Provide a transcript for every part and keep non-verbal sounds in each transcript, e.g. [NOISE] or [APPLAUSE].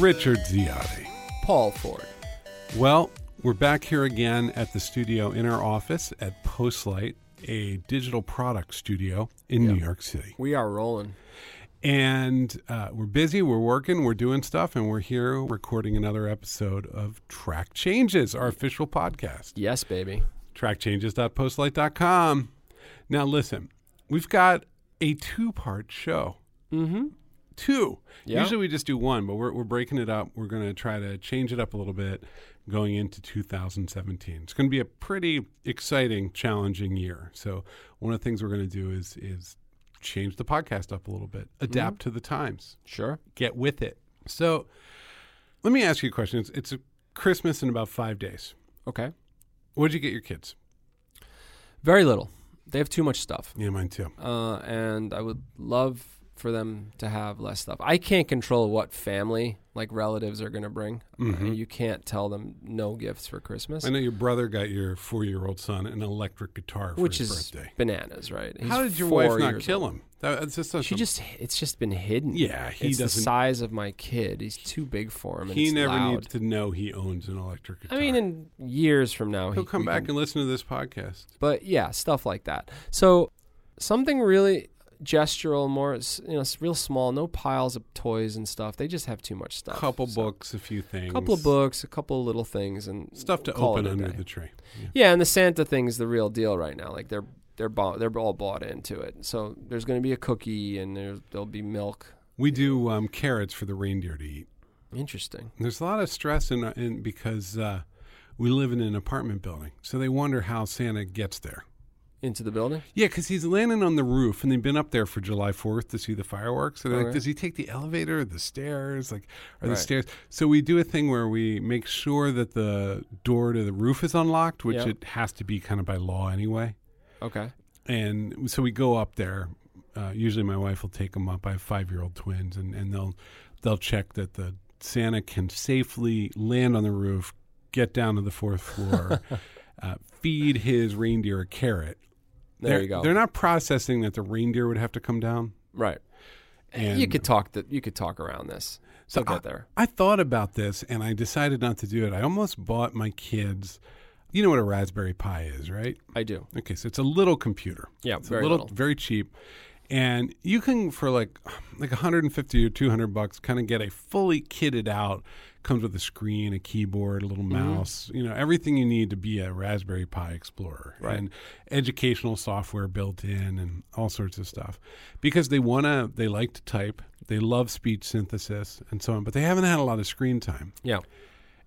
Richard Ziade. Paul Ford. Well, we're back here again at the studio in our office at Postlight, a digital product studio in New York City. We are rolling. And uh, we're busy, we're working, we're doing stuff, and we're here recording another episode of Track Changes, our official podcast. Yes, baby. Trackchanges.postlight.com. Now, listen, we've got a two part show. Mm-hmm. Two. Yeah. Usually we just do one, but we're, we're breaking it up. We're going to try to change it up a little bit going into 2017. It's going to be a pretty exciting, challenging year. So, one of the things we're going to do is, is change the podcast up a little bit, adapt to the times, Sure. get with it. So, let me ask you a question. It's, it's a Christmas in about five days. Okay. What did you get your kids? Very little. They have too much stuff. Yeah, mine too. Uh, and I would love for them to have less stuff. I can't control what family, like relatives, are going to bring. Mhm. Uh, you can't tell them no gifts for Christmas, I know your brother got your four year old son an electric guitar for which his is birthday. bananas, right? He's How did your wife not kill old. him? That, that's just She just, it's just been hidden. Yeah, he it's the doesn't- size of my kid. He's too big for him. And he never loud. needs to know he owns an electric guitar. I mean, in years from now, he'll he, come back can- and listen to this podcast. but yeah, stuff like that. So something really gestural, more you know, real small. No piles of toys and stuff. They just have too much stuff. couple So, books, a few things, a couple of books, a couple of little things, and stuff to open under day. the tree. Yeah. Yeah, and the Santa thing is the real deal right now. Like they're they're bought, they're all bought into it. So there's going to be a cookie and there's, there'll be milk. We do um, carrots for the reindeer to eat. Interesting. There's a lot of stress in, in because uh, we live in an apartment building, so they wonder how Santa gets there. Into the building. Yeah, because he's landing on the roof, and they've been up there for July Fourth to see the fireworks. And they're like, does he take the elevator or the stairs? Like, are the Right. stairs? So we do a thing where we make sure that the door to the roof is unlocked, which Yep. it has to be kind of by law anyway. Okay. And so we go up there. Uh, usually, my wife will take them up. I have five-year-old twins, and, and they'll they'll check that the Santa can safely land on the roof, get down to the fourth floor, [LAUGHS] uh, feed his reindeer a carrot. There they're, you go. They're not processing that the reindeer would have to come down. Right. And you could talk that. You could talk around this. So get there. I thought about this and I decided not to do it. I almost bought my kids. You know what a Raspberry Pi is, right? I do. Okay, so it's a little computer. Yeah, it's very a little, little. very cheap, and you can for like like 150 or 200 bucks, kind of get a fully kitted out. Comes with a screen, a keyboard, a little Mm-hmm. mouse. You know everything you need to be a Raspberry Pi Explorer, Right. and educational software built in, and all sorts of stuff. Because they wanna, they like to type, they love speech synthesis, and so on. But they haven't had a lot of screen time. Yeah.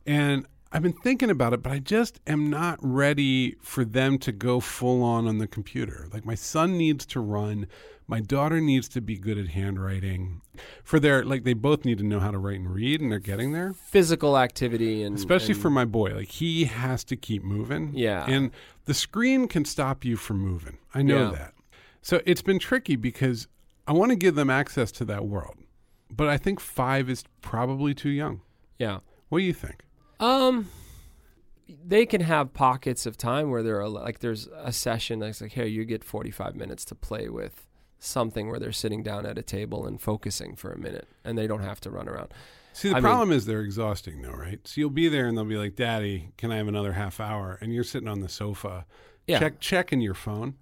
And I've been thinking about it, but I just am not ready for them to go full on on the computer. Like my son needs to run, my daughter needs to be good at handwriting. For their like they both need to know how to write and read and they're getting there. Physical activity and Especially and- for my boy, like he has to keep moving. Yeah. And the screen can stop you from moving. I know Yeah. that. So it's been tricky because I want to give them access to that world. But I think 5 is probably too young. yeah. What do you think? Um, they can have pockets of time where they're like there's a session that's like, here you get 45 minutes to play with something where they're sitting down at a table and focusing for a minute, and they don't have to run around. See, the I mean- problem is they're exhausting, though, right? So you'll be there, and they'll be like, "Daddy, can I have another half hour?" And you're sitting on the sofa, Yeah. check checking your phone,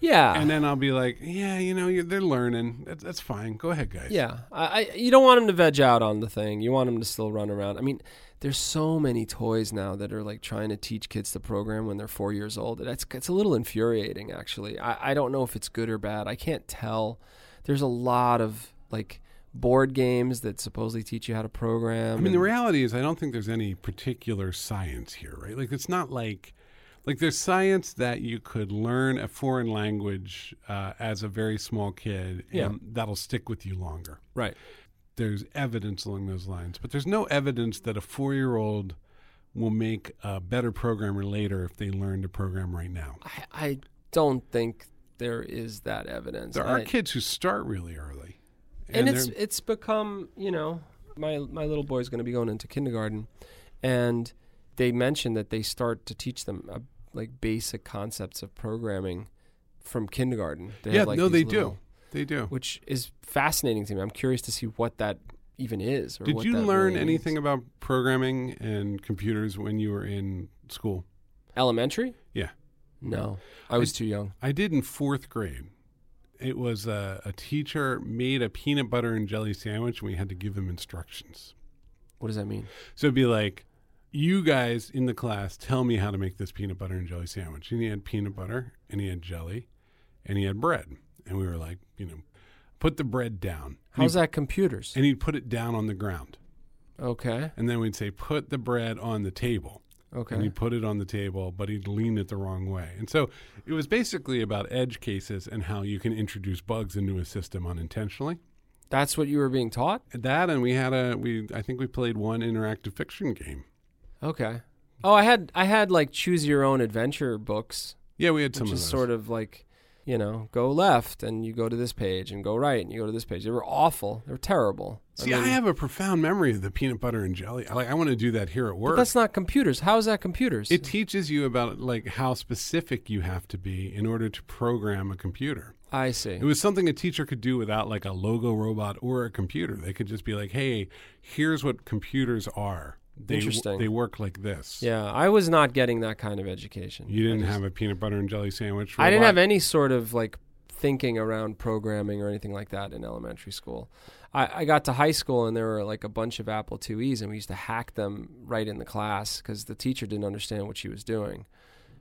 Yeah, and then I'll be like, "Yeah, you know, you're, they're learning. That's, that's fine. Go ahead, guys." yeah. I, I you don't want them to veg out on the thing. You want them to still run around. I mean, there's so many toys now that are like trying to teach kids to program when they're four years old. That's it's a little infuriating, actually. I, I don't know if it's good or bad. I can't tell. There's a lot of like board games that supposedly teach you how to program. I mean, the reality is, I don't think there's any particular science here, right? Like, it's not like, like there's science that you could learn a foreign language uh, as a very small kid, and Yeah. that'll stick with you longer. right. There's evidence along those lines, but there's no evidence that a four year old will make a better programmer later if they learn to program right now. I, I don't think there is that evidence. There are I- kids who start really early. and, it's it's become you know my my little boy's going to be going into kindergarten, and they mentioned that they start to teach them uh, like basic concepts of programming from kindergarten. They yeah, have, like, no, they do. They do. which is fascinating to me. I'm curious to see what that even is. Or Did you learn really anything means. about programming and computers when you were in school? elementary? Yeah. No, I was too young. I did in fourth grade. It was a, a teacher made a peanut butter and jelly sandwich, and we had to give them instructions. What does that mean? So it'd be like, you guys in the class tell me how to make this peanut butter and jelly sandwich. And he had peanut butter, and he had jelly, and he had bread. And we were like, you know, put the bread down. How's that computers? And he'd put it down on the ground. Okay. And then we'd say, put the bread on the table. Okay. and he'd put it on the table, but he'd lean it the wrong way. And so it was basically about edge cases and how you can introduce bugs into a system unintentionally. That's what you were being taught? That and we had a we I think we played one interactive fiction game. Okay. Oh, I had I had like choose your own adventure books, Yeah, we had some which of is those. sort of like, you know, go left and you go to this page and go right and you go to this page. They were awful. They were terrible. See, I mean, have a profound memory of the peanut butter and jelly. I- Like I want to do that here at But work. that's not computers. How is that computers? It teaches you about like how specific you have to be in order to program a computer. I see. It was something a teacher could do without like a logo robot or a computer. They could just be like, "Hey, here's what computers are. They, Interesting. They work like this." Yeah, I was not getting that kind of education. You didn't just- have a peanut butter and jelly sandwich. I didn't have any sort of like thinking around programming or anything like that in elementary school. I, I got to high school and there were like a bunch of Apple IIe's and we used to hack them right in the class because the teacher didn't understand what she was doing.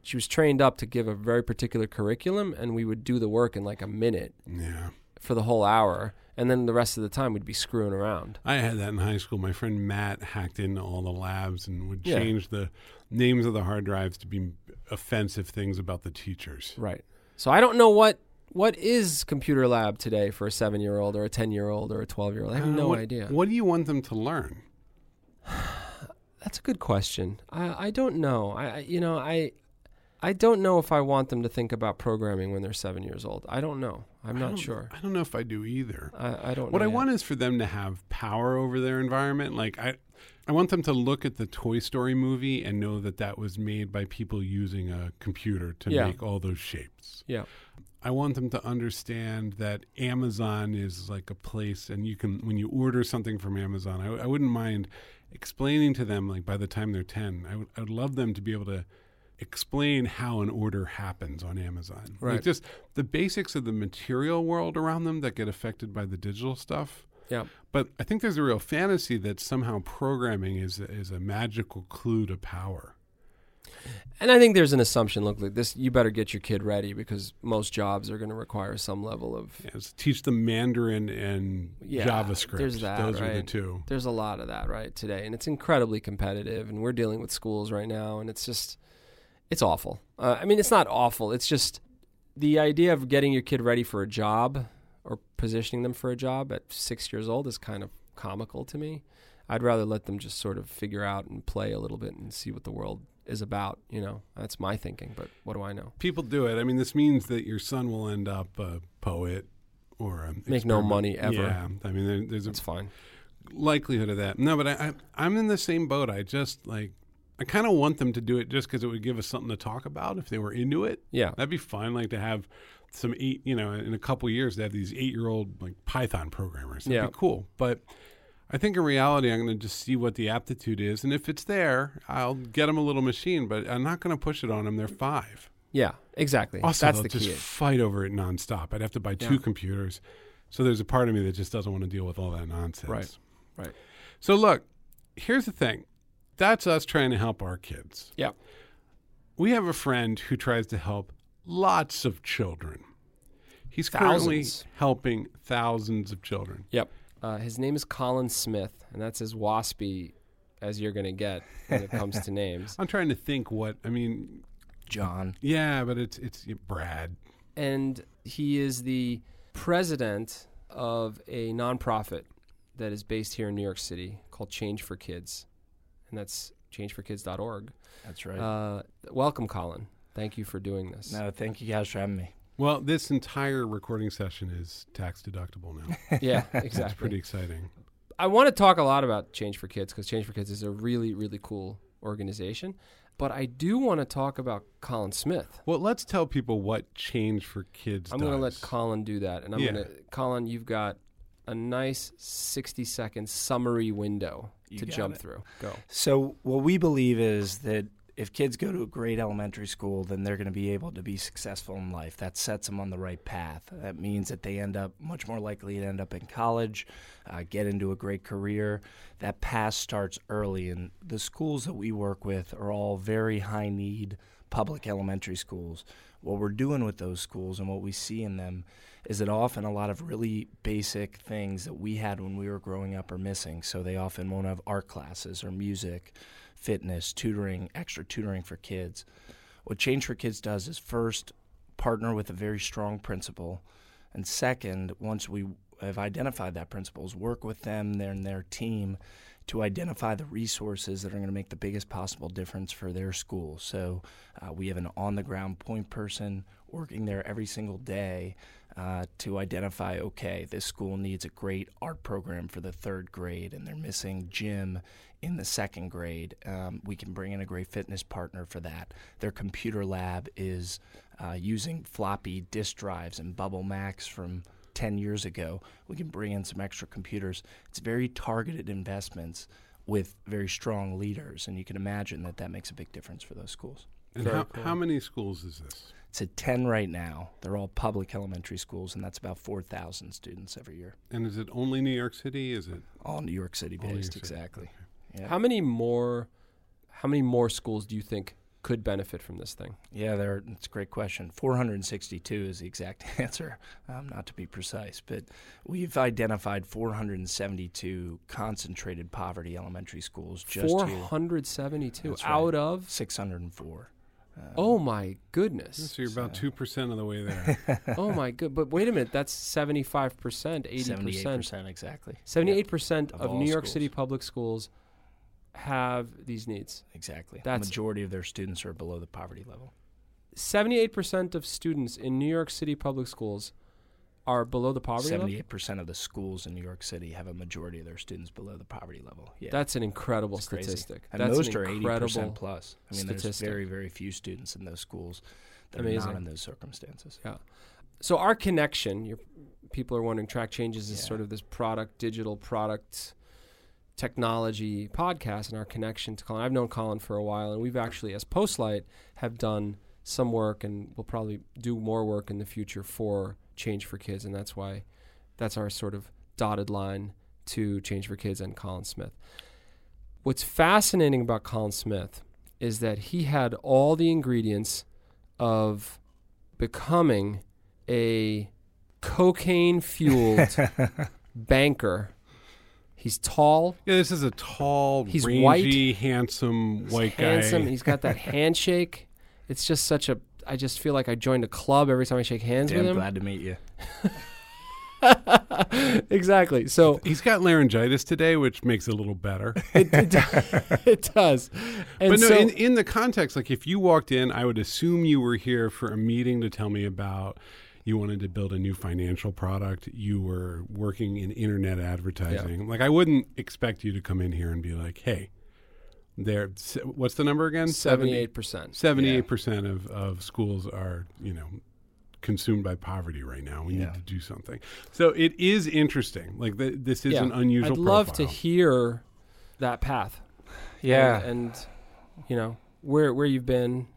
She was trained up to give a very particular curriculum and we would do the work in like a minute Yeah. for the whole hour. And then the rest of the time we'd be screwing around. I had that in high school. My friend Matt hacked into all the labs and would Yeah. change the names of the hard drives to be offensive things about the teachers. Right. So I don't know what what is computer lab today for a seven year old or a ten year old or a twelve year old. I have Uh, no what- idea. What do you want them to learn? [SIGHS] That's a good question. I, I don't know. I I- you know I I don't know if I want them to think about programming when they're seven years old. I don't know. I'm not don't- sure. I don't know if I do either. I, I don't. What I yet. want is for them to have power over their environment. Like I, I want them to look at the Toy Story movie and know that that was made by people using a computer to Yeah. make all those shapes. Yeah. I want them to understand that Amazon is like a place, and you can when you order something from Amazon. I, I wouldn't mind explaining to them like by the time they're ten. I would I would love them to be able to explain how an order happens on Amazon. Like Right. just the basics of the material world around them that get affected by the digital stuff. Yeah. But I think there's a real fantasy that somehow programming is is a magical clue to power. And I think there's an assumption. Look, like this, you better get your kid ready because most jobs are going to require some level of. Yes, teach them Mandarin and Yeah, JavaScript. there's that, Those are the two. There's a lot of that right today, and it's incredibly competitive. And we're dealing with schools right now, and it's just, it's awful. Uh, I mean, it's not awful. It's just the idea of getting your kid ready for a job or positioning them for a job at six years old is kind of comical to me. I'd rather let them just sort of figure out and play a little bit and see what the world is about. You know, that's my thinking. But what do I know? People do it. I mean, this means that your son will end up a poet or a Make no money ever. Yeah, I mean, there, there's a It's fine. likelihood of that. No, but I, I I'm in the same boat. I just like I kind of want them to do it just because it would give us something to talk about if they were into it. Yeah. That'd be fun. Like to have some eight, you know, in a couple years to have these eight year old like Python programmers. That'd Yeah. be cool. But I think in reality, I'm going to just see what the aptitude is, and if it's there, I'll get them a little machine. But I'm not going to push it on them. They're five. Yeah. Exactly. Also, that's they'll the just key. fight over it nonstop. I'd have to buy two Yeah. computers. So there's a part of me that just doesn't want to deal with all that nonsense. Right. Right. So look, here's the thing. That's us trying to help our kids. Yeah. We have a friend who tries to help lots of children. He's currently Thousands. helping thousands of children. Yep. Uh, his name is Colin Smith, and that's as waspy as you're going to get when it comes to [LAUGHS] names. I'm trying to think what I mean. John. Yeah, but it's it's Brad. And he is the president of a nonprofit that is based here in New York City called Change for Kids, and that's changeforkids.org. That's right. Uh, welcome, Colin. Thank you for doing this. no, thank you guys for having me. Well, this entire recording session is tax deductible now. [LAUGHS] Yeah, That's exactly. pretty exciting. I want to talk a lot about Change for Kids because Change for Kids is a really, really cool organization. But I do want to talk about Colin Smith. Well, let's tell people what Change for Kids I'm does. going to let Colin do that, and I'm Yeah. going to Colin. You've got a nice 60 second summary window You to jump it. through. Go. So what we believe is that if kids go to a great elementary school, then they're going to be able to be successful in life. That sets them on the right path. That means that they end up much more likely to end up in college, uh, get into a great career. That path starts early, and the schools that we work with are all very high need public elementary schools. What we're doing with those schools and what we see in them is that often a lot of really basic things that we had when we were growing up are missing. So they often won't have art classes or music, fitness, tutoring, extra tutoring for kids. What Change for Kids does is first partner with a very strong principal, and second, once we have identified that principal, is work with them and their team to identify the resources that are going to make the biggest possible difference for their school. So uh, we have an on the ground point person working there every single day uh, to identify okay, this school needs a great art program for the third grade and they're missing gym in the second grade. Um, we can bring in a great fitness partner for that. Their computer lab is uh, using floppy disk drives and Bubble Macs from 10 years ago. We can bring in some extra computers. It's very targeted investments with very strong leaders, and you can imagine that that makes a big difference for those schools. And how, cool. how many schools is this? It's at 10 right now. They're all public elementary schools, and that's about 4,000 students every year. And is it only New York City? Is it? All New York City based? York City, exactly. Yeah. How many more how many more schools do you think could benefit from this thing? Yeah, there. It's a great question. 462 is the exact [LAUGHS] answer, um, not to be precise, but we've identified 472 concentrated poverty elementary schools just here. 472 right. out of 604. Um, Oh my goodness. So you're about So- two percent of the way there. [LAUGHS] oh my good. But wait a minute, that's 75%, 80%. 78% exactly. 78% Of of New York schools. City public schools have these needs. Exactly. That's- the majority of their students are below the poverty level. 78% of students in New York City public schools are below the poverty level. 78% of the schools in New York City have a majority of their students below the poverty level. Yeah. That's an incredible crazy. statistic. and That's most an are 80% plus. I mean, there's statistic. very, very few students in those schools that are not in those circumstances. Yeah. So our connection, your people are wondering, track changes is Yeah. sort of this product, digital product technology podcast, and our connection to Colin. I've known Colin for a while, and we've actually, as Postlight, have done some work, and we'll probably do more work in the future for Change for Kids, and that's why that's our sort of dotted line to Change for Kids and Colin Smith. What's fascinating about Colin Smith is that he had all the ingredients of becoming a cocaine fueled [LAUGHS] banker. He's tall, Yeah, this is a tall, He's rangy, white. handsome he's white handsome. guy. He's got that [LAUGHS] handshake. It's just such a. I just feel like I joined a club every time I shake hands Damn, with him. glad to meet you. [LAUGHS] exactly. So He's got laryngitis today, which makes it a little better. [LAUGHS] it, it, [LAUGHS] it does. And but no, so, in, in the context, like if you walked in, I would assume you were here for a meeting to tell me about you wanted to build a new financial product. You were working in internet advertising. Like I wouldn't expect you to come in here and be like, "Hey, there. What's the number again? seventy-eight percent. Seventy-eight percent of of schools are you know consumed by poverty right now. We Yeah. need to do something. So it is interesting. Like the, this is Yeah. an unusual. I'd love to hear that path. Yeah. and, and you know where where you've been,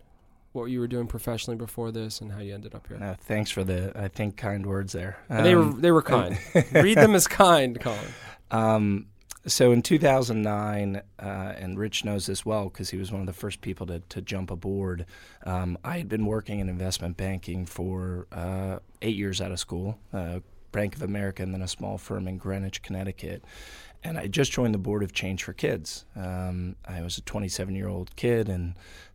what you were doing professionally before this, and how you ended up here. No, thanks for the, I think, kind words there. And they were Um, they were kind. [LAUGHS] Read them as kind, Colin. Um, so in 2009, uh, and Rich knows this well because he was one of the first people to, to jump aboard. Um, I had been working in investment banking for uh, eight years out of school, uh, Bank of America, and then a small firm in Greenwich, Connecticut. And I just joined the board of Change for Kids. Um, I was a 27 year old kid, and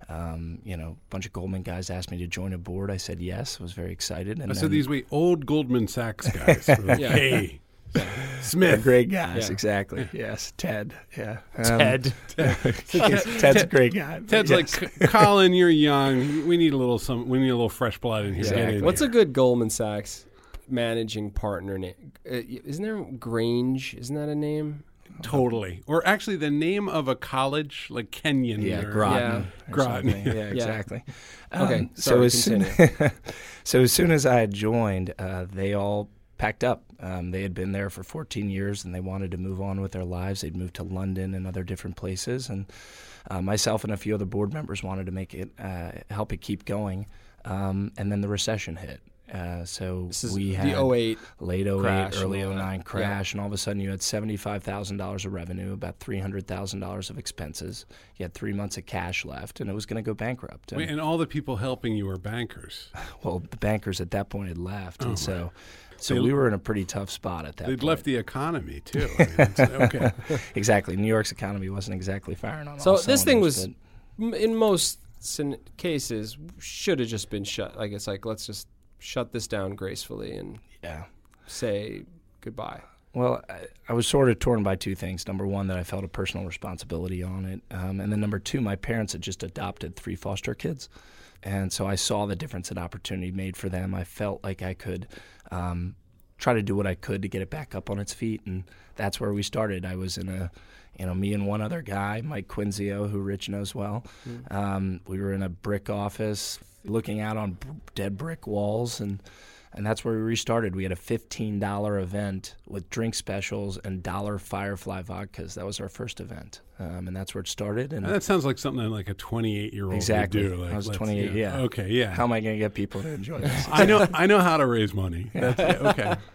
um, you know, a bunch of Goldman guys asked me to join a board. I said yes. I was very excited. And I said these were old Goldman Sachs guys. Yeah. [LAUGHS] Hey, [LAUGHS] Smith. great guys, Yeah. exactly. [LAUGHS] Yes, Ted. Yeah, Um, Ted. [LAUGHS] Ted's a great guy. Ted's Yes. like, Colin, you're young. We need a little some. We need a little fresh blood in here. Exactly. in What's here. a good Goldman Sachs managing partner name? Uh, isn't there Grange? Isn't that a name? totally? Or actually, the name of a college like Kenyon. yeah, or, Groton. or Groton. something. Yeah, exactly. Okay, Um, sorry, so as soon so as soon as I joined, uh, they all packed up Um, they had been there for 14 years and they wanted to move on with their lives. They'd moved to London and other different places. And uh, myself and a few other board members wanted to make it, uh, help it keep going. Um, and then the recession hit. Uh, so This is we had the 08 late 08, crash, early 09 crash, and all of a sudden you had $75,000 of revenue, about $300,000 of expenses. You had three months of cash left, and it was going to go bankrupt. And, Wait, and all the people helping you were bankers. well, the bankers at that point had left, Oh, and so so They- we were in a pretty tough spot at that They'd point. left the economy too. I mean, okay. [LAUGHS] exactly. New York's economy wasn't exactly firing on all cylinders. So all this thing was, m- in most sin- cases, should have just been shut. Like it's like let's just shut this down gracefully and yeah. say goodbye. Well, I, I was sort of torn by two things. Number one, that I felt a personal responsibility on it, um, and then number two, my parents had just adopted three foster kids, and so I saw the difference and opportunity made for them. I felt like I could um, try to do what I could to get it back up on its feet, and that's where we started. I was in a, you know, me and one other guy, Mike Quinzio, who Rich knows well. Um, we were in a brick office, looking out on b- dead brick walls, and and that's where we restarted. We had a fifteen dollar event with drink specials and dollar Firefly vodkas. That was our first event, um, and that's where it started. And And that sounds like something that like a 28 year old Exactly. would do. Like, I was 28, yeah. Okay, yeah. how am I going to get people to enjoy this? I know. I know how to raise money. That's, yeah, okay. [LAUGHS]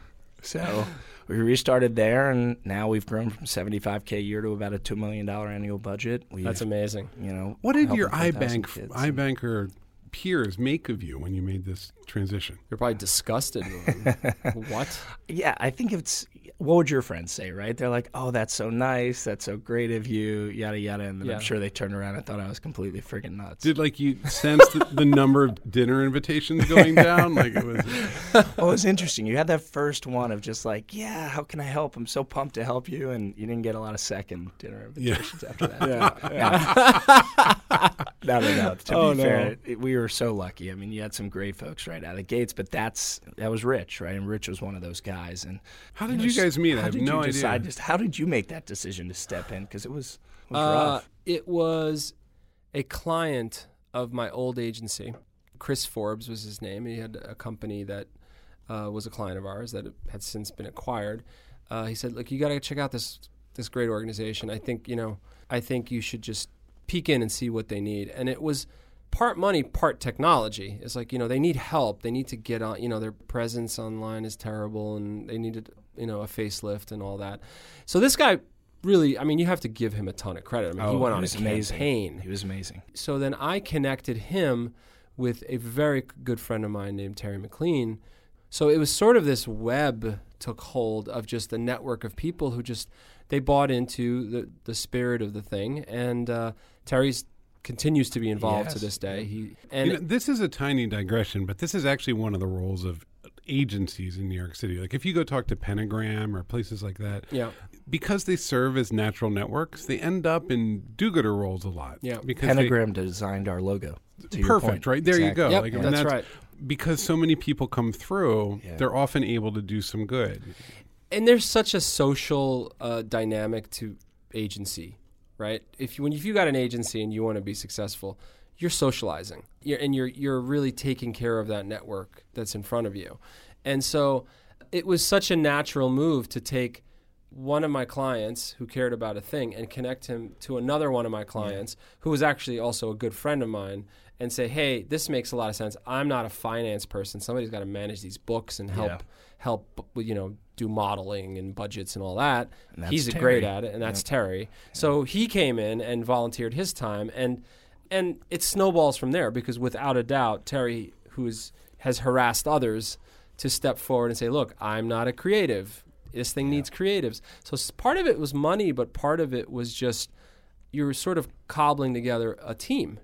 So we restarted there, and now we've grown from 75k a year to about a two million dollar annual budget. We've, That's amazing. you know. What did your 10,000 iBank kids. iBanker peers make of you when you made this transition? You're probably disgusted. [LAUGHS] what? Yeah, I think it's. What would your friends say, right? They're like, "Oh, that's so nice. That's so great of you." Yada yada, and then Yeah. I'm sure they turned around and thought I was completely friggin' nuts. Did like you sense the, the number of dinner invitations going down? Like it was. [LAUGHS] well, it was interesting. You had that first one of just like, "Yeah, how can I help? I'm so pumped to help you," and you didn't get a lot of second dinner Yeah. invitations [LAUGHS] after that. Yeah. [LAUGHS] No, no, no. To Oh, be no. fair, it- we were so lucky. I mean, you had some great folks right out of the gates, but that's that was Rich, right? And Rich was one of those guys. And How did know, you guys meet? I have did no you idea. decide? Just how did you make that decision to step in? Because it was, it was Uh, rough. it was a client of my old agency. Chris Forbes was his name. He had a company that uh, was a client of ours that had since been acquired. Uh, he said, "Look, you got to check out this this great organization. I think you know. I think you should just peek in and see what they need." And it was part money, part technology. It's like you know they need help. They need to get on. You know their presence online is terrible, and they needed you know a facelift and all that. So this guy really, I mean, you have to give him a ton of credit. I mean, he Oh, went he on was a amazing. campaign. He was amazing. So then I connected him with a very good friend of mine named Terry McLean. So it was sort of this web took hold of just the network of people who just they bought into the the spirit of the thing, and uh, Terry's continues to be involved to this day. He and You know, this is a tiny digression, but this is actually one of the roles of agencies in New York City. Like if you go talk to Pentagram or places like that, yeah, because they serve as natural networks, they end up in do-gooder roles a lot. Yeah. because they- Pentagram designed our logo. to your perfect, point. right? There you go. Yep, Like, I mean, that's right. Because so many people come through, Yeah. they're often able to do some good. and there's such a social uh, dynamic to agency, right? If you when if you got an agency and you want to be successful, you're socializing, you're, and you're you're really taking care of that network that's in front of you, and so it was such a natural move to take one of my clients who cared about a thing and connect him to another one of my clients who was actually also a good friend of mine and say hey this makes a lot of sense. I'm not a finance person. Somebody's got to manage these books and help Yeah. help you know do modeling and budgets and all that. And he's great at it and that's terry. So he came in and volunteered his time and and it snowballs from there because without a doubt terry who's has harassed others to step forward and say look i'm not a creative this thing needs creatives so part of it was money but part of it was just you were sort of cobbling together a team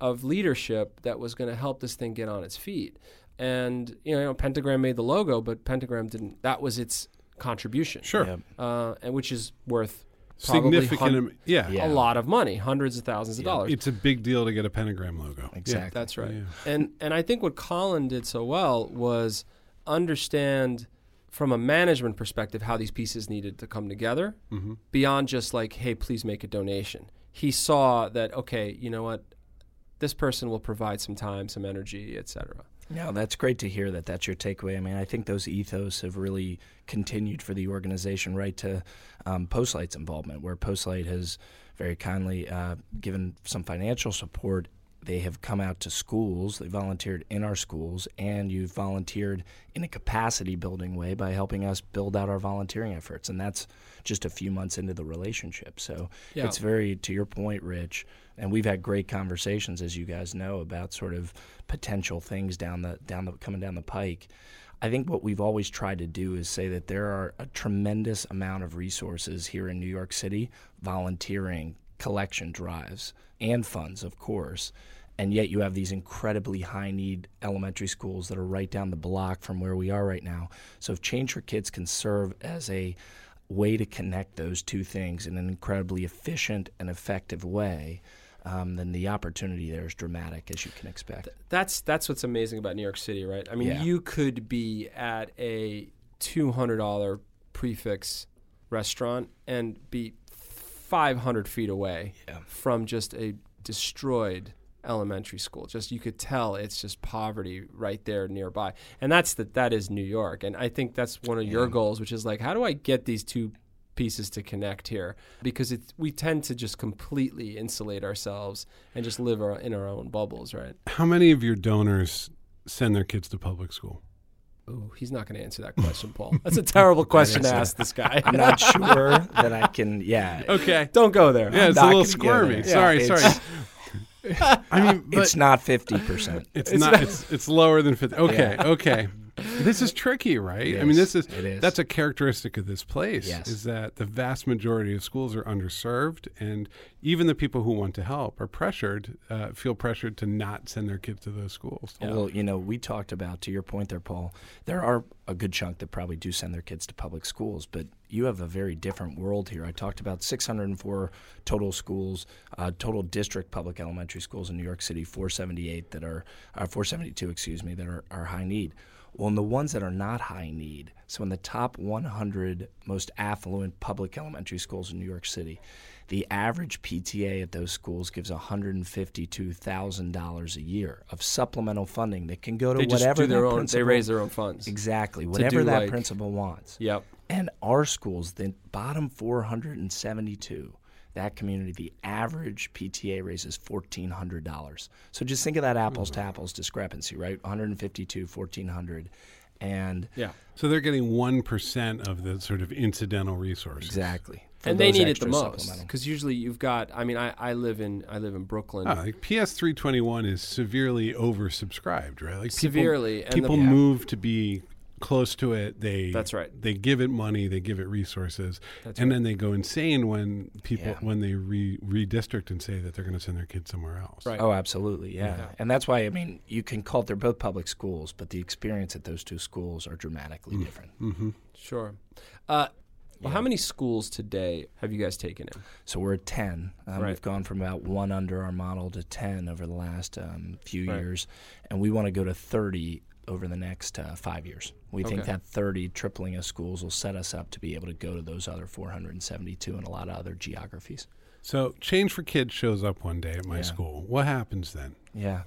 of leadership that was going to help this thing get on its feet. And you know, Pentagram made the logo, but Pentagram didn't. That was its contribution, Sure. Yeah. uh, and which is worth probably Significant. hun- yeah. Yeah. a lot of money, hundreds of thousands of dollars. It's a big deal to get a pentagram logo. Exactly. That's right. Yeah. And and I think what Colin did so well was understand from a management perspective how these pieces needed to come together Mhm. beyond just like, hey, please make a donation. He saw that okay, you know what, this person will provide some time, some energy, etc. No, that's great to hear that that's your takeaway. I mean, I think those ethos have really continued for the organization right to um, Postlight's involvement, where Postlight has very kindly uh, given some financial support. They have come out to schools, they volunteered in our schools, and you've volunteered in a capacity building way by helping us build out our volunteering efforts. And that's just a few months into the relationship. So Yeah. it's very, to your point, Rich, and we've had great conversations, as you guys know, about sort of potential things down the down the coming down the pike. I think what we've always tried to do is say that there are a tremendous amount of resources here in New York City, volunteering, collection drives, and funds, of course. And yet you have these incredibly high need elementary schools that are right down the block from where we are right now. So if Change for Kids can serve as a way to connect those two things in an incredibly efficient and effective way, um, then the opportunity there is dramatic, as you can expect. That's that's what's amazing about New York City, right? I mean, Yeah. you could be at a two hundred dollar prix fixe restaurant and be five hundred feet away Yeah. from just a destroyed elementary school. Just you could tell it's just poverty right there nearby, and that's the, that is New York. And I think that's one of your goals, which is like, how do I get these two pieces to connect here? Because it's we tend to just completely insulate ourselves and just live our, in our own bubbles, right? How many of your donors send their kids to public school? Ooh, he's not going to answer that question, Paul. [LAUGHS] That's a terrible question to ask this guy. I'm not [LAUGHS] sure that I can, yeah. okay, don't go there. Yeah, it's a little squirmy. there. sorry, Yeah, sorry. [LAUGHS] I mean, but It's not 50%. it's, not. It's it's lower than fifty. Okay, okay. This is tricky, right? It I mean, this is, It is. that's a characteristic of this place. Yes. Is that the vast majority of schools are underserved, and even the people who want to help are pressured, uh, feel pressured to not send their kids to those schools. Well, you know, we talked about, to your point there, Paul, there are a good chunk that probably do send their kids to public schools, but you have a very different world here. I talked about 604 total schools, uh, total district public elementary schools in New York City, 478 that are, uh, 472, excuse me, that are, are high need. Well, in the ones that are not high need, so in the top 100 most affluent public elementary schools in New York City, the average PTA at those schools gives $152,000 a year of supplemental funding that can go to They whatever their own. They raise their own funds. exactly whatever that like- principal wants. Yep. And our schools, the bottom 472, that community, the average PTA raises $1,400. So just think of that apples to apples discrepancy, right? 152, 1,400. And Yeah. So they're getting one percent of the sort of incidental resources. exactly. And they need it the most because usually you've got. I mean, I, I live in I live in Brooklyn. Ah, like PS three twenty one is severely oversubscribed, right? Like people- Severely, and the- people Yeah. move to be close to it. They That's right. They give it money. They give it resources, That's and right. then they go insane when people Yeah. when they re- redistrict and say that they're going to send their kids somewhere else. Right. Oh, absolutely, yeah. Yeah. And that's why I mean, you can call it they're both public schools, but the experience at those two schools are dramatically Mm. different. Mm-hmm. Sure. Uh, well, Yeah. how many schools today have you guys taken in? So we're at 10. Um, Right. We've gone from about one under our model to 10 over the last um, few Right. years, and we want to go to 30 over the next uh, five years. We think that 30 tripling of schools will set us up to be able to go to those other 472 and a lot of other geographies. So Change for Kids shows up one day at my Yeah. school. What happens then? Yeah.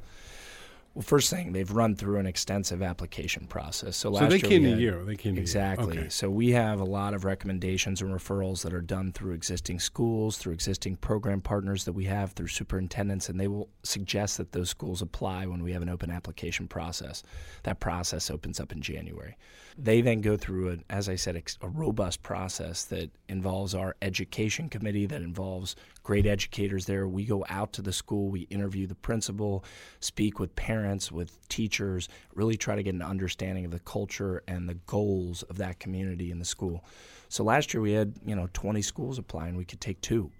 Well, first thing, they've run through an extensive application process. So, So last they year came had- you. They came Exactly. Okay. So we have a lot of recommendations and referrals that are done through existing schools, through existing program partners that we have, through superintendents, and they will suggest that those schools apply when we have an open application process. That process opens up in January. They then go through, a, as I said, a robust process that involves our education committee, that involves great educators there. We go out to the school, we interview the principal, speak with parents, with teachers, really try to get an understanding of the culture and the goals of that community in the school. So last year we had, you know, 20 schools apply and we could take 2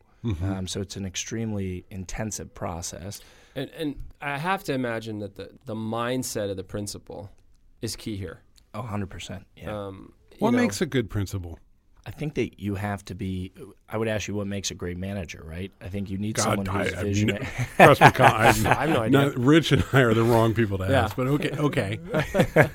Um, so it's an extremely intensive process. And and I have to imagine that the the mindset of the principal is key here. Oh, 100%. Yeah. Um, What know, makes a good principal? I think that you have to be. I would ask you what makes a great manager, right? I think you need God, someone who's I- I- visionary. [LAUGHS] Trust me, Con- I, [LAUGHS] I have no idea. Not, Rich and I are the wrong people to Yeah. ask, but okay, okay. [LAUGHS]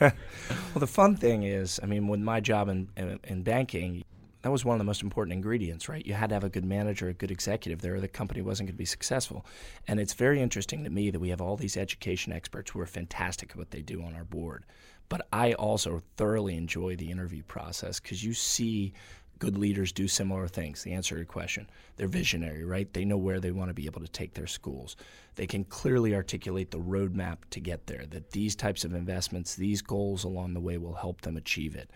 well, the fun thing is, I mean, with my job in, in, in banking, that was one of the most important ingredients, right? You had to have a good manager, a good executive there, or the company wasn't going to be successful. And it's very interesting to me that we have all these education experts who are fantastic at what they do on our board. But I also thoroughly enjoy the interview process because you see good leaders do similar things. The answer to your question, they're visionary, right? They know where they want to be able to take their schools. They can clearly articulate the roadmap to get there, that these types of investments, these goals along the way will help them achieve it.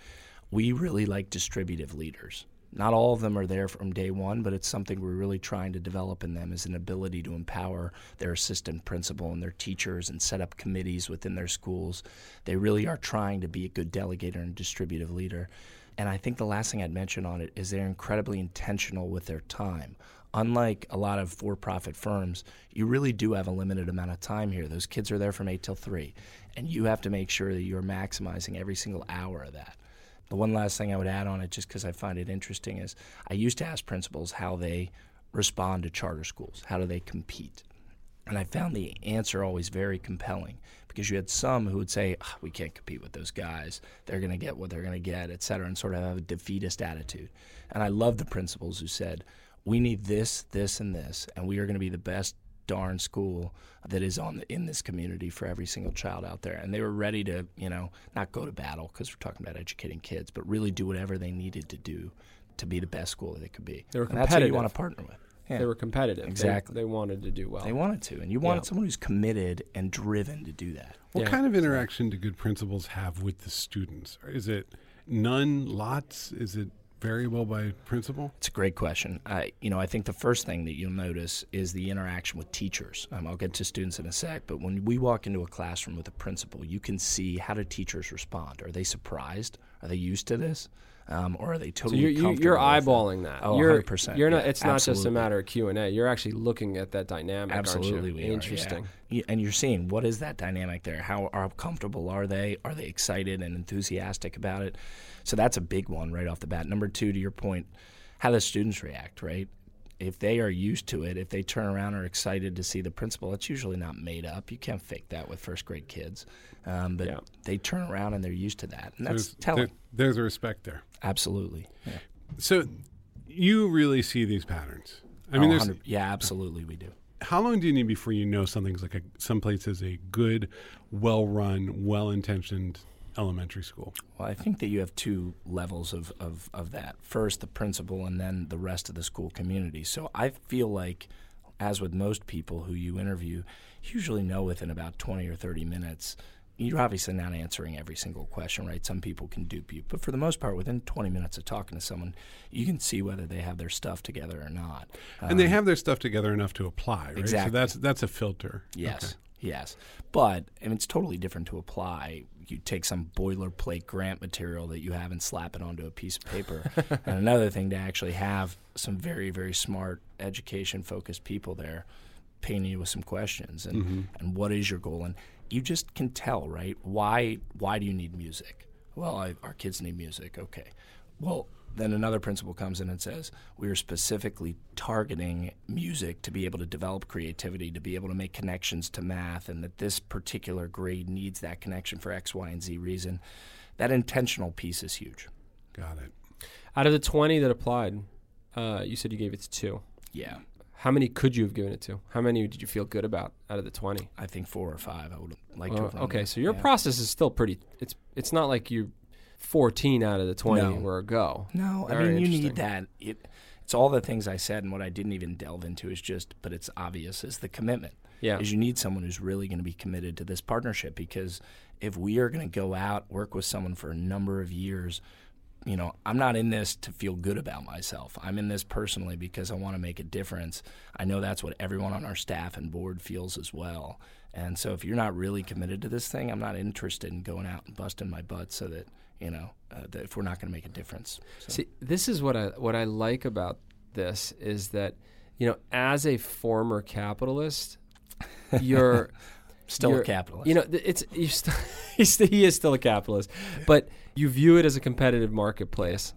We really like distributive leaders. Not all of them are there from day one, but it's something we're really trying to develop in them is an ability to empower their assistant principal and their teachers and set up committees within their schools. They really are trying to be a good delegator and distributive leader. And I think the last thing I'd mention on it is they're incredibly intentional with their time. Unlike a lot of for profit firms, you really do have a limited amount of time here. Those kids are there from 8 till 3, and you have to make sure that you're maximizing every single hour of that. The one last thing I would add on it, just because I find it interesting, is I used to ask principals how they respond to charter schools. How do they compete? And I found the answer always very compelling because you had some who would say, oh, we can't compete with those guys. They're going to get what they're going to get, et cetera, and sort of have a defeatist attitude. And I love the principals who said, we need this, this, and this, and we are going to be the best darn school that is on the, in this community for every single child out there. And they were ready to, you know, not go to battle because we're talking about educating kids, but really do whatever they needed to do to be the best school that they could be. They were and that's who you want to partner with. Yeah. They were competitive. They- Exactly. They, wanted to do well. They wanted to, and you wanted Yeah. someone who's committed and driven to do that. What Yeah. kind of interaction do good principals have with the students? Is it none, lots? Is it variable by principal? It's a great question. I, you know, I think the first thing that you'll notice is the interaction with teachers. Um, I'll get to students in a sec, but when we walk into a classroom with a principal, you can see how do teachers respond. Are they surprised? Are they used to this? Um, or are they So totally you're, comfortable you're with eyeballing that. Oh, you're, 100%. You're not. Yeah, it's not just a matter of Q and A. You're actually looking at that dynamic. Absolutely, we are, yeah. Interesting. And you're seeing what is that dynamic there? How, how comfortable are they? Are they excited and enthusiastic about it? So that's a big one right off the bat. Number two, to your point, how the students react, right? If they are used to it, if they turn around and are excited to see the principal, it's usually not made up. You can't fake that with first grade kids. Um, but Yeah. they turn around and they're used to that. And that's There's, telling. there- there's a respect there. Absolutely. Yeah. So you really see these patterns. I mean, Oh, there's yeah, absolutely, we do. how long do you need before you know something's like a someplace is a good, well-run, well-intentioned elementary school? Well, I think that you have two levels of, of, of that. First, the principal, and then the rest of the school community. So I feel like, as with most people who you interview, you usually know within about 20 or 30 minutes. You're obviously not answering every single question, right? Some people can dupe you. But for the most part, within 20 minutes of talking to someone, you can see whether they have their stuff together or not. and they um, have their stuff together enough to apply, right? So Exactly. that's that's a filter. Yes, Okay. Yes. But mean, it's totally different to apply. You take some boilerplate grant material that you have and slap it onto a piece of paper. [LAUGHS] and another thing to actually have some very, very smart, education focused people there painting you with some questions and, mm-hmm. and what is your goal? And you just can tell, right? Why why do you need music? Well, I, our kids need music. Okay. Well, then another principal comes in and says, We are specifically targeting music to be able to develop creativity, to be able to make connections to math, and that this particular grade needs that connection for X, Y, and Z reason. That intentional piece is huge. Got it. Out of the 20 that applied, uh, you said you gave it to two. Yeah. How many could you have given it to? How many did you feel good about out of the 20? I think four or five I would like to Uh, have run okay, so your Yeah. process is still pretty. It's it's not like you 14 out of the 20 No. were a go. No, I mean you need that. It, it's all the things I said, and what I didn't even delve into is just, but it's obvious is the commitment. Yeah. Is you need someone who's really going to be committed to this partnership because if we are going to go out work with someone for a number of years, you know, I'm not in this to feel good about myself. I'm in this personally because I want to make a difference. I know that's what everyone on our staff and board feels as well. And so if you're not really committed to this thing, I'm not interested in going out and busting my butt so that, you know, uh, if we're not going to make a difference. So. See, this is what I what I like about this is that you know, as a former capitalist, [LAUGHS] you're Still you're- a capitalist. You know, it's he's [LAUGHS] st- he is still a capitalist, but you view it as a competitive marketplace.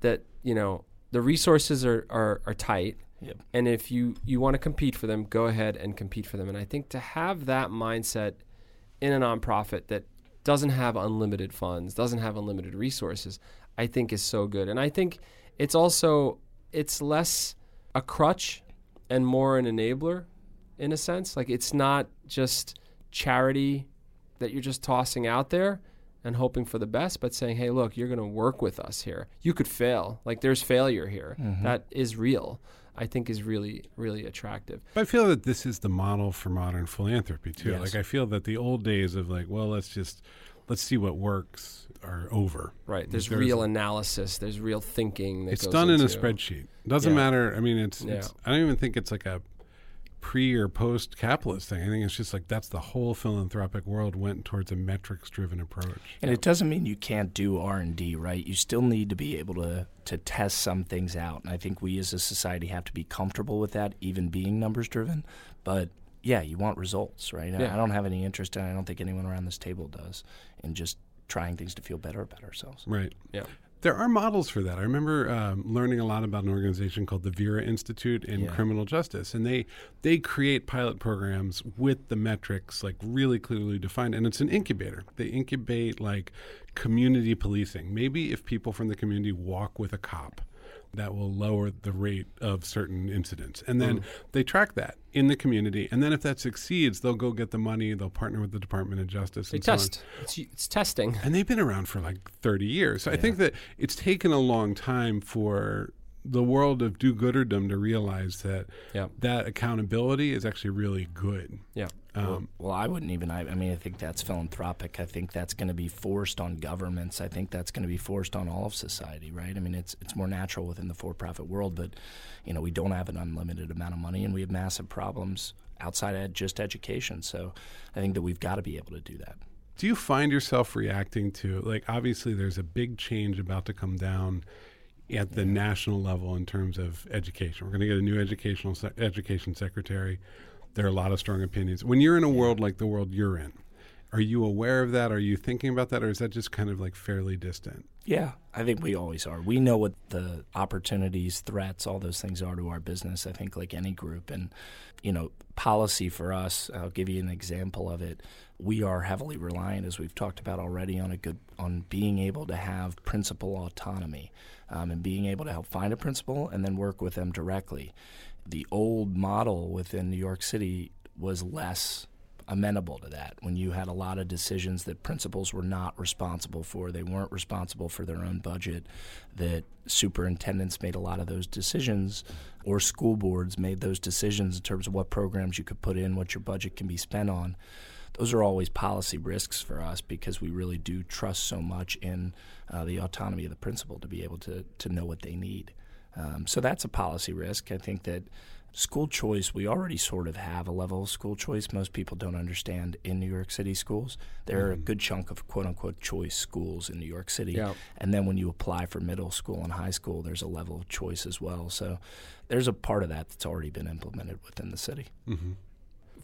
That you know the resources are are, are tight, Yep. and if you you want to compete for them, go ahead and compete for them. And I think to have that mindset in a nonprofit that doesn't have unlimited funds, doesn't have unlimited resources, I think is so good. And I think it's also it's less a crutch and more an enabler in a sense. Like it's not just charity that you're just tossing out there and hoping for the best, but saying, "Hey, look, you're going to work with us here. You could fail. Like there's failure here. Mm-hmm. That is real." I think is really really attractive. But I feel that this is the model for modern philanthropy too. Yes. Like I feel that the old days of like, well, let's just let's see what works are over. Right. There's, There's- real analysis. There's real thinking. That It's done in a spreadsheet. Doesn't Yeah. matter. I mean, it's, Yeah. it's. I don't even think it's like a pre or post capitalist thing. I think it's just like that's the whole philanthropic world went towards a metrics driven approach. And it doesn't mean you can't do R and D, right? You still need to be able to to test some things out, and I think we as a society have to be comfortable with that, even being numbers driven. But yeah, you want results, right? I- Yeah. I don't have any interest, and I don't think anyone around this table does, in just trying things to feel better about ourselves. Right. Yeah. There are models for that. I remember um, learning a lot about an organization called the Vera Institute in Yeah. criminal justice, and they they create pilot programs with the metrics like really clearly defined, and it's an incubator. They incubate like community policing. Maybe if people from the community walk with a cop, that will lower the rate of certain incidents, and then mm. they track that in the community, and then if that succeeds, they'll go get the money. They'll partner with the Department of Justice. They and so on. test. It's, it's testing. And they've been around for like 30 years. So I think that it's taken a long time for the world of do gooderdom to realize that Yeah. that accountability is actually really good. Yeah. Um, Well, I wouldn't even. I, I mean, I think that's philanthropic. I think that's going to be forced on governments. I think that's going to be forced on all of society, right? I mean, it's it's more natural within the for-profit world, but you know, we don't have an unlimited amount of money, and we have massive problems outside of just education. So, I think that we've got to be able to do that. do you find yourself reacting to, like, obviously there's a big change about to come down at the national level in terms of education. We're going to get a new educational se- education secretary. There are a lot of strong opinions. When you're in a world like the world you're in, are you aware of that? Are you thinking about that, or is that just kind of like fairly distant? Yeah, I think we always are. We know what the opportunities, threats, all those things are to our business. I think like any group, and you know, policy for us. I'll give you an example of it. We are heavily reliant, as we've talked about already, on a good on being able to have principal autonomy, um, and being able to help find a principal and then work with them directly. The old model within New York City was less amenable to that when you had a lot of decisions that principals were not responsible for they weren't responsible for their own budget that superintendents made a lot of those decisions or school boards made those decisions in terms of what programs you could put in what your budget can be spent on those are always policy risks for us because we really do trust so much in uh, the autonomy of the principal to be able to, to know what they need um, so that's a policy risk. I think that school choice, we already sort of have a level of school choice most people don't understand in New York City schools. There are a good chunk of quote unquote choice schools in New York City. Yeah. And then when you apply for middle school and high school, there's a level of choice as well. So there's a part of that that's already been implemented within the city. Mm-hmm.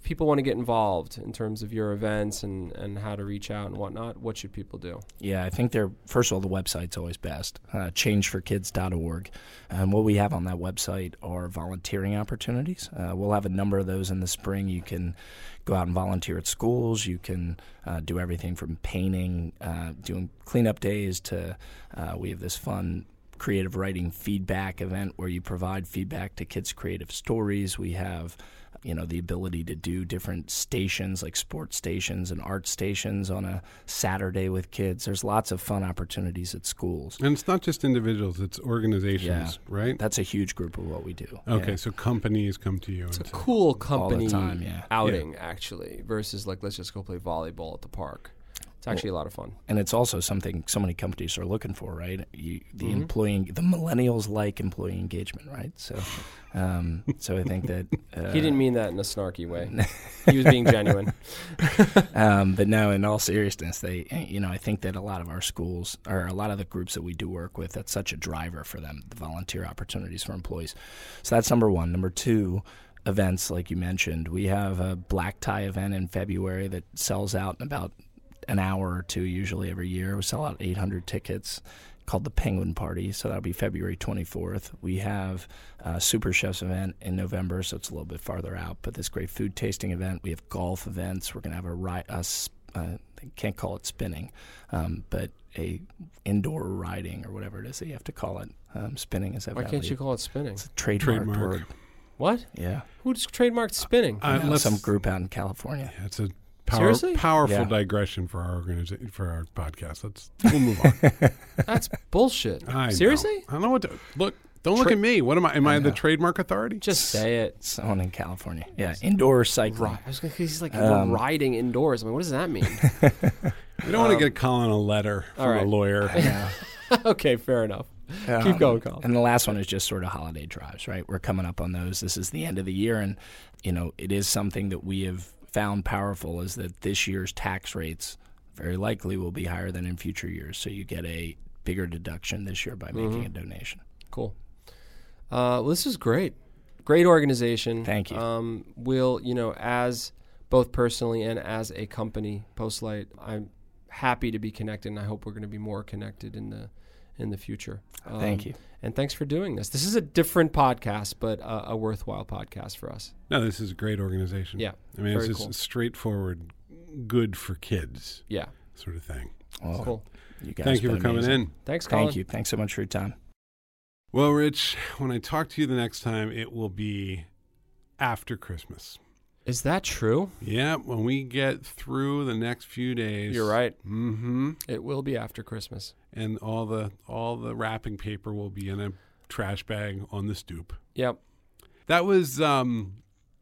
People want to get involved in terms of your events and, and how to reach out and whatnot, what should people do? Yeah, I think they're first of all the website's always best. Uh, changeforkids.org. And what we have on that website are volunteering opportunities. Uh, we'll have a number of those in the spring. You can go out and volunteer at schools. You can uh, do everything from painting, uh, doing cleanup days to uh, we have this fun creative writing feedback event where you provide feedback to kids' creative stories. We have you know the ability to do different stations like sports stations and art stations on a Saturday with kids. There's lots of fun opportunities at schools. And it's not just individuals; it's organizations, right? That's a huge group of what we do. Okay, Yeah. so companies come to you. It's a and say, cool company time, yeah. outing, actually, versus like, let's just go play volleyball at the park. It's actually a lot of fun. and it's also something so many companies are looking for, right? You, the Mhm. employee, the millennials like employee engagement, right? So, um, so I think that [LAUGHS] uh, he didn't mean that in a snarky way. [LAUGHS] he was being genuine. [LAUGHS] um, but no, in all seriousness, they, you know, I think that a lot of our schools or a lot of the groups that we do work with, that's such a driver for them, the volunteer opportunities for employees. So that's number one. Number two, events like you mentioned. We have a black tie event in February that sells out in about an hour or two, usually every year. We sell out 800 tickets. Called the Penguin Party, so that'll be February 24th. We have a Super Chefs event in November, so it's a little bit farther out. But this great food tasting event. We have golf events. We're going to have a, ri- a s- uh, can't call it spinning, um, but a indoor riding or whatever it is that you have to call it. Um, spinning is that Why can't you call it spinning? It's a trademark, Trademark. word. What? Yeah, Who just trademarked spinning? Uh, Yeah, let's- some group out in California. Yeah, it's a power, Seriously? powerful Yeah. digression for our organization for our podcast. Let's we'll move on. [LAUGHS] That's bullshit. I know. Seriously? I don't know what to look. Don't look Tra- at me. What am I? Am I, I the trademark authority? Just say it. Someone in California. Yeah, indoor cycling. Ri- I was gonna, he's like Um, riding indoors. I mean, what does that mean? [LAUGHS] we don't want to get Colin a letter from all right. a lawyer. Yeah. [LAUGHS] okay, fair enough. Um, Keep going, Colin. And the last one is just sort of holiday drives, right? We're coming up on those. This is the end of the year, and you know it is something that we have found powerful is that this year's tax rates very likely will be higher than in future years. So you get a bigger deduction this year by making Mm-hmm. a donation. Cool. Uh, well, this is great. Great organization. Thank you. Um, will you know as both personally and as a company, Postlight, I'm happy to be connected, and I hope we're going to be more connected in the in the future. Um, Thank you. And thanks for doing this. This is a different podcast, but a, a worthwhile podcast for us. No, this is a great organization. Yeah. I mean, it's very just cool. straightforward, good for kids Yeah. sort of thing. Well, Cool. You guys Thank you for been coming amazing. in. Thanks, Colin. Thank you. Thanks so much for your time. Well, Rich, when I talk to you the next time, it will be after Christmas. Is that true? Yeah, when we get through the next few days. You're right. Mm-hmm. It will be after Christmas. And all the all the wrapping paper will be in a trash bag on the stoop. Yep. That was um,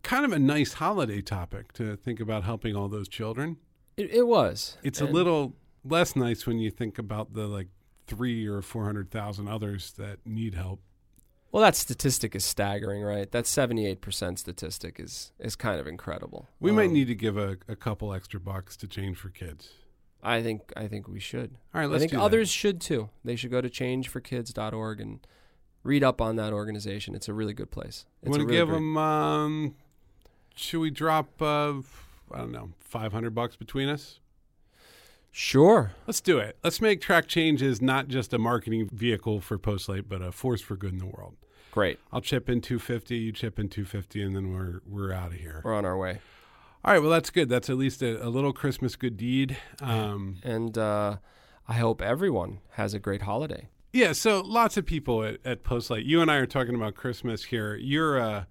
kind of a nice holiday topic to think about helping all those children. It, it was. It's a little less nice when you think about the like three or four hundred thousand others that need help. Well, that statistic is staggering, right? That 78% statistic is is kind of incredible. We might Um, need to give a, a couple extra bucks to change for kids. I think I think we should. All right, I let's that. I think others should too. They should go to changeforkids.org and read up on that organization. It's a really good place. It's want to really give great- them? Um, should we drop? Uh, I don't know, five hundred bucks between us. Sure. Let's do it. Let's make track changes not just a marketing vehicle for Postlight, but a force for good in the world. Great. I'll chip in two fifty, you chip in two fifty, and then we're we're out of here. We're on our way. All right. Well, that's good. That's at least a, a little Christmas good deed. Um, And uh, I hope everyone has a great holiday. Yeah, so lots of people at, at Postlight. You and I are talking about Christmas here. You're a,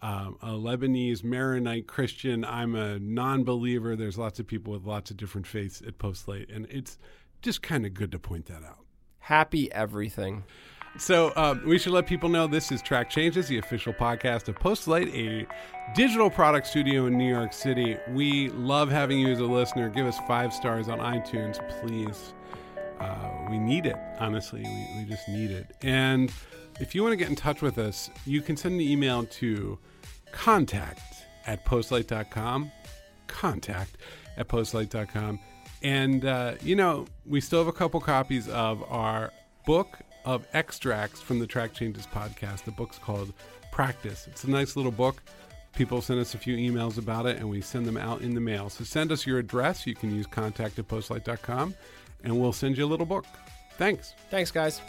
um, a Lebanese Maronite Christian. I'm a non-believer. There's lots of people with lots of different faiths at Postlight, and it's just kind of good to point that out. Happy everything. So um, we should let people know this is Track Changes, the official podcast of Postlight, a digital product studio in New York City. We love having you as a listener. Give us five stars on iTunes, please. Uh, we need it, honestly. We, we just need it. And if you want to get in touch with us, you can send an email to contact at postlight.com. Contact at postlight.com. And, uh, you know, we still have a couple copies of our book of extracts from the Track Changes podcast. The book's called Practice. It's a nice little book. People send us a few emails about it, and we send them out in the mail. So send us your address. You can use contact at postlight.com, and we'll send you a little book. Thanks. Thanks, guys.